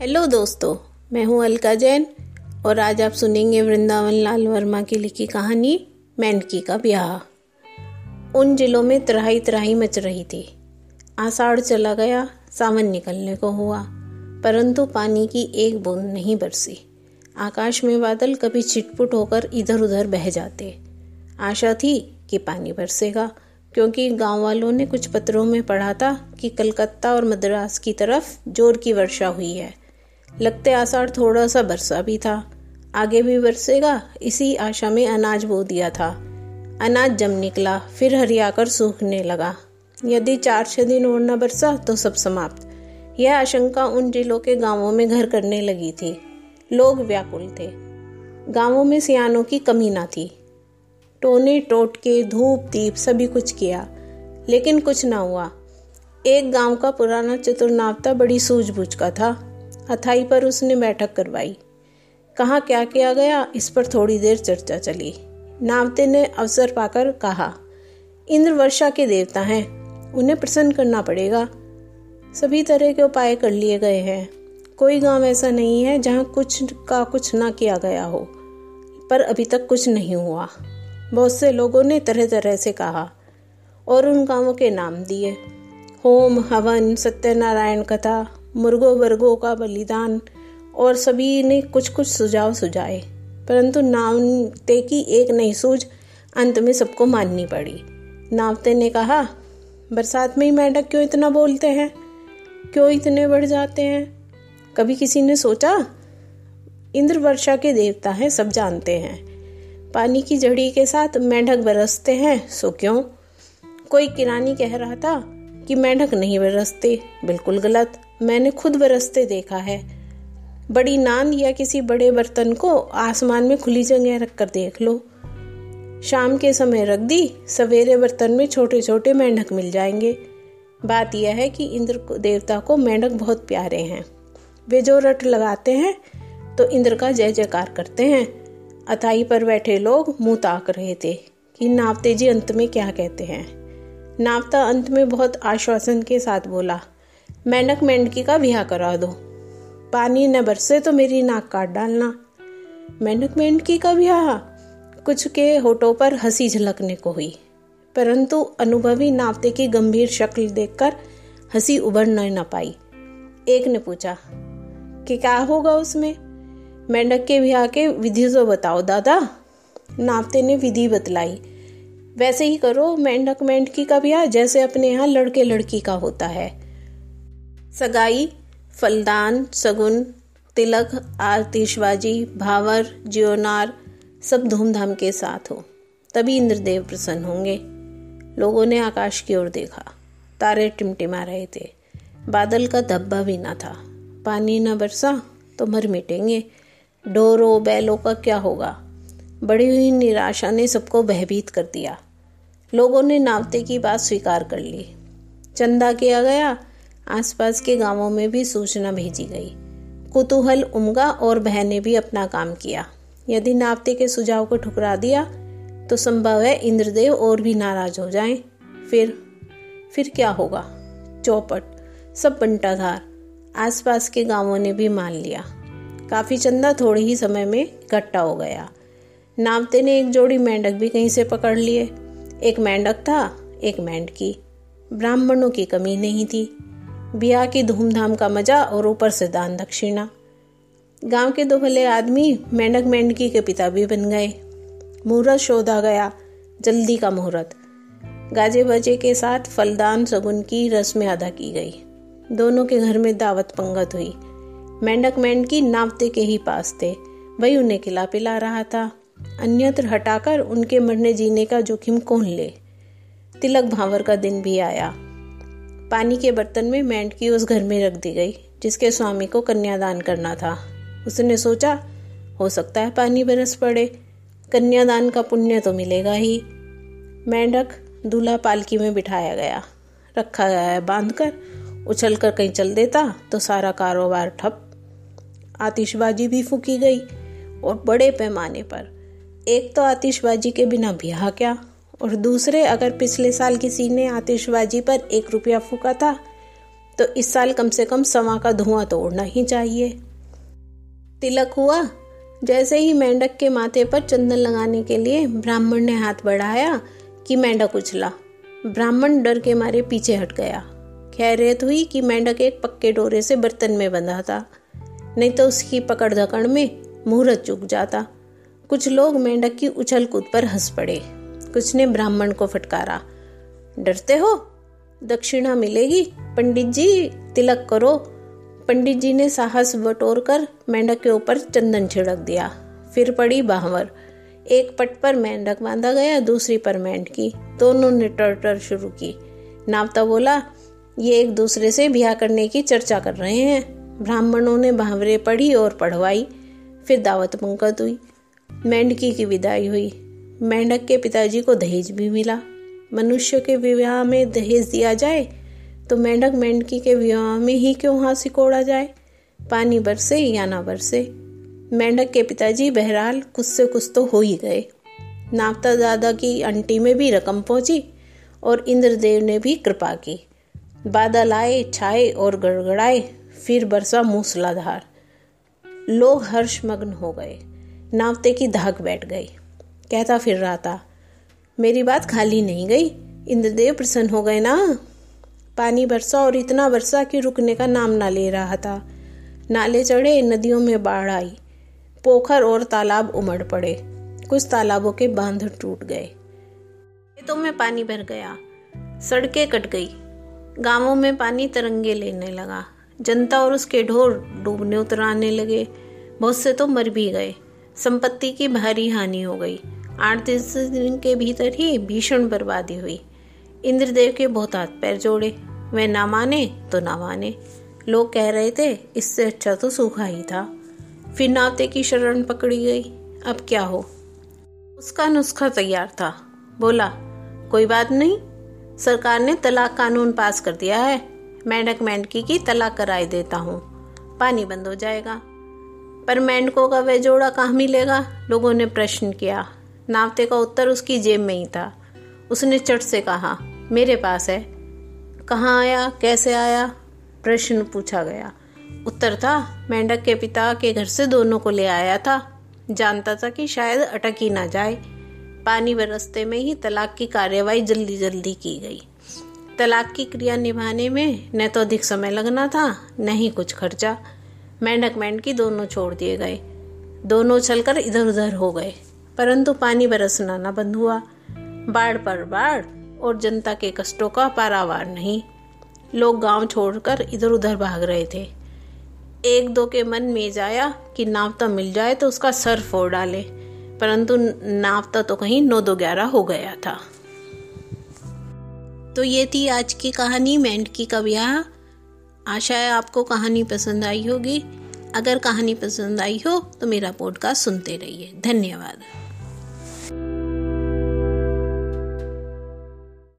Hello दोस्तों, मैं हूँ अलका जैन और आज आप सुनेंगे वृंदावन लाल वर्मा की लिखी कहानी, मेंढकी का ब्याह। उन जिलों में त्राही त्राही मच रही थी। आषाढ़ चला गया, सावन निकलने को हुआ, परंतु पानी की एक बूंद नहीं बरसी। आकाश में बादल कभी छिटपुट होकर इधर उधर बह जाते। आशा थी कि पानी बरसेगा, क्योंकि गाँव वालों ने कुछ पत्रों में पढ़ा था कि कलकत्ता और मद्रास की तरफ़ ज़ोर की वर्षा हुई है। लगते आषाढ़ थोड़ा सा बरसा भी था। आगे भी बरसेगा, इसी आशा में अनाज बो दिया था। अनाज जम निकला, फिर हरियाकर सूखने लगा। यदि चार छह दिन और न बरसा तो सब समाप्त। यह आशंका उन जिलों के गाँवों में घर करने लगी थी। लोग व्याकुल थे। गाँवों में सियानों की कमी ना थी। टोने, टोटके, धूप, दीप, सभी कुछ किया। लेकिन कुछ ना हुआ। एक गाँव का पुराना चतुर्नावता बड़ी सूझबूझ का था। हथाई पर उसने बैठक करवाई। कहा क्या किया गया, इस पर थोड़ी देर चर्चा चली। नावते ने अवसर पाकर कहा इंद्र वर्षा के देवता हैं, उन्हें प्रसन्न करना पड़ेगा। सभी तरह के उपाय कर लिए गए हैं। कोई गाँव ऐसा नहीं है जहाँ कुछ का कुछ ना किया गया हो, पर अभी तक कुछ नहीं हुआ। बहुत से लोगों ने तरह तरह से कहा, और उन गाँवों के नाम दिए। होम, हवन, सत्यनारायण कथा मुर्गो वर्गों का बलिदान, और सभी ने कुछ कुछ सुझाव सुझाए। परंतु नावते की एक नई सूझ अंत में सबको माननी पड़ी। नावते ने कहा, बरसात में ही मेंढक क्यों इतना बोलते हैं? क्यों इतने बढ़ जाते हैं? कभी किसी ने सोचा? इंद्र वर्षा के देवता हैं, सब जानते हैं। पानी की जड़ी के साथ मेंढक बरसते हैं, सो क्यों? कोई किरानी कह रहा था कि मेंढक नहीं बरसते, बिल्कुल गलत। मैंने खुद बरसते देखा है। बड़ी नान या किसी बड़े बर्तन को आसमान में खुली जगह रख कर देख लो। शाम के समय रख दी, सवेरे बर्तन में छोटे छोटे मेंढक मिल जाएँगे। बात यह है कि इंद्र देवता को मेंढक बहुत प्यारे हैं। वे जो रट लगाते हैं तो इंद्र का जय जयकार करते हैं। अथाई पर बैठे लोग मुँह ताक रहे थे कि नावते जी अंत में क्या कहते हैं। नावता अंत में बहुत आश्वासन के साथ बोला मेंढक मेंढकी का ब्याह करा दो। पानी न बरसे तो मेरी नाक काट डालना। मेंढक मेंढकी का ब्याह कुछ के होठों पर हँसी झलकने को हुई। परंतु अनुभवी नावते की गंभीर शक्ल देखकर हँसी उभर न पाई। एक ने पूछा, कि क्या होगा उसमें? मेंढक के ब्याह के विधि तो बताओ दादा। नावते ने विधि बतलाई, वैसे ही करो, मेंढक मेंढकी का ब्याह जैसे अपने यहाँ लड़के लड़की का होता है। सगाई, फलदान, सगुन, तिलक आतिशबाजी भावर जियोनार सब धूमधाम के साथ हो। तभी इंद्रदेव प्रसन्न होंगे। लोगों ने आकाश की ओर देखा। तारे टिमटिमा रहे थे। बादल का धब्बा भी ना था। पानी न बरसा तो मर मिटेंगे। डोरों, बैलों का क्या होगा? बड़ी हुई निराशा ने सबको भयभीत कर दिया। लोगों ने नावते की बात स्वीकार कर ली। चंदा किया गया आसपास के गाँवों में भी सूचना भेजी गई। कुतूहल, उमगा और बहन ने भी अपना काम किया। यदि नावते के सुझाव को ठुकरा दिया तो संभव है इंद्रदेव और भी नाराज़ हो जाएँ। फिर फिर क्या होगा? चौपट, सब बंटाधार, आसपास के गाँवों ने भी मान लिया। काफ़ी चंदा थोड़े ही समय में इकट्ठा हो गया। नावते ने एक जोड़ी मेंढक भी कहीं से पकड़ लिए। एक मेंढक था, एक मेंढकी। ब्राह्मणों की कमी नहीं थी। ब्याह की धूमधाम का मज़ा और ऊपर से दान दक्षिणा। गाँव के दो भले आदमी मेंढक मेंढकी के पिता भी बन गए। मुहूर्त शोधा गया, जल्दी का मुहूर्त। गाजे बजे के साथ फलदान सगुन की रस्में अदा की गई। दोनों के घर में दावत पंगत हुई। मेंढक मेंढकी नावते के ही पास थे। वही उन्हें खिला पिला रहा था। अन्यत्र हटाकर उनके मरने जीने का जोखिम कौन ले? तिलक भावर का दिन भी आया। पानी के बर्तन में मेंढकी उस घर में रख दी गई, जिसके स्वामी को कन्यादान करना था। उसने सोचा, हो सकता है पानी बरस पड़े। कन्यादान का पुण्य तो मिलेगा ही। मेंढक दूल्हा पालकी में बिठाया गया। रखा गया है बाँध कर उछल कर कहीं चल देता तो सारा कारोबार ठप। आतिशबाजी भी फूकी गई और बड़े पैमाने पर। एक तो आतिशबाजी के बिना ब्याह क्या? और दूसरे, अगर पिछले साल किसी ने आतिशबाजी पर एक रुपया फूका था तो इस साल कम से कम सवा का धुआँ तो उड़ना ही चाहिए। तिलक हुआ। जैसे ही मेंढक के माथे पर चंदन लगाने के लिए ब्राह्मण ने हाथ बढ़ाया कि मेंढक उछला। ब्राह्मण डर के मारे पीछे हट गया। खैरियत हुई कि मेंढक एक पक्के डोरे से बर्तन में बंधा था, नहीं तो उसकी पकड़ धकड़ में मुहूर्त चुक जाता। कुछ लोग मेंढक की उछल कूद पर हंस पड़े। कुछ ने ब्राह्मण को फटकारा। डरते हो? दक्षिणा मिलेगी। पंडित जी, तिलक करो। पंडित जी ने साहस बटोर कर मेंढक के ऊपर चंदन छिड़क दिया। फिर पड़ी बाहवर एक पट पर मेंढक बांधा गया, दूसरी पर मेंढ की। दोनों ने टर शुरू की। नावता बोला, ये एक दूसरे से ब्याह करने की चर्चा कर रहे हैं। ब्राह्मणों ने बाहवरे पढ़ी और पढ़वाई। फिर दावत पंकत हुई। मेंढकी की विदाई हुई। मेंढक के पिताजी को दहेज भी मिला। मनुष्य के विवाह में दहेज दिया जाए तो मेंढक मेंढकी के विवाह में ही क्यों हाथ सिकोड़ा जाए? पानी बरसे या ना बरसे? मेंढक के पिताजी बहरहाल कुछ से कुछ तो हो ही गए। नापता दादा की अंटी में भी रकम पहुँची और इंद्रदेव ने भी कृपा की। बादल आए छाए और गड़गड़ाए, फिर बरसा मूसलाधार। लोग हर्षमग्न हो गए। नावते की धाक बैठ गई। कहता फिर रहा था मेरी बात खाली नहीं गई, इंद्रदेव प्रसन्न हो गए ना? पानी बरसा और इतना बरसा कि रुकने का नाम ना ले रहा था। नाले चढ़े, नदियों में बाढ़ आई। पोखर और तालाब उमड़ पड़े। कुछ तालाबों के बाँध टूट गए। खेतों में पानी भर गया। सड़कें कट गई। गाँवों में पानी तरंगे लेने लगा। जनता और उसके ढोर डूबने उतराने लगे। बहुत से तो मर भी गए। संपत्ति की भारी हानि हो गई। आठ दिन के भीतर ही भीषण बर्बादी हुई। इंद्रदेव के बहुत हाथ पैर जोड़े। वह ना माने तो ना माने। लोग कह रहे थे, इससे अच्छा तो सूखा ही था। फिर नाते की शरण पकड़ी गई। अब क्या हो? उसका नुस्खा तैयार था। बोला, कोई बात नहीं। सरकार ने तलाक कानून पास कर दिया है। मेंढक मेंढकी की तलाक कराई देता हूँ। पानी बंद हो जाएगा। पर मेंढकों का वह जोड़ा कहाँ मिलेगा? लोगों ने प्रश्न किया। नावते का उत्तर उसकी जेब में ही था। उसने चट से कहा, मेरे पास है। कहाँ आया? कैसे आया? प्रश्न पूछा गया। उत्तर था, मेंढक के पिता के घर से दोनों को ले आया था। जानता था कि शायद अटक ही ना जाए। पानी बरसते में ही तलाक की कार्यवाही जल्दी जल्दी की गई। तलाक की क्रिया निभाने में न तो अधिक समय लगना था, न ही कुछ खर्चा। मेंढक मेंढकी दोनों छोड़ दिए गए। दोनों चलकर इधर उधर हो गए। परंतु पानी बरसना न बंद हुआ। बाढ़ पर बाढ़ और जनता के कष्टों का पारावार नहीं। लोग गाँव छोड़कर इधर उधर भाग रहे थे। एक दो के मन में जाया कि नावता मिल जाए तो उसका सर फोड़ डाले। परंतु नावता तो कहीं नौ दो ग्यारह हो गया था। तो ये थी आज की कहानी मेंढकी का ब्याह आशा है आपको कहानी पसंद आई होगी। अगर कहानी पसंद आई हो तो मेरा पॉडकास्ट सुनते रहिए। धन्यवाद।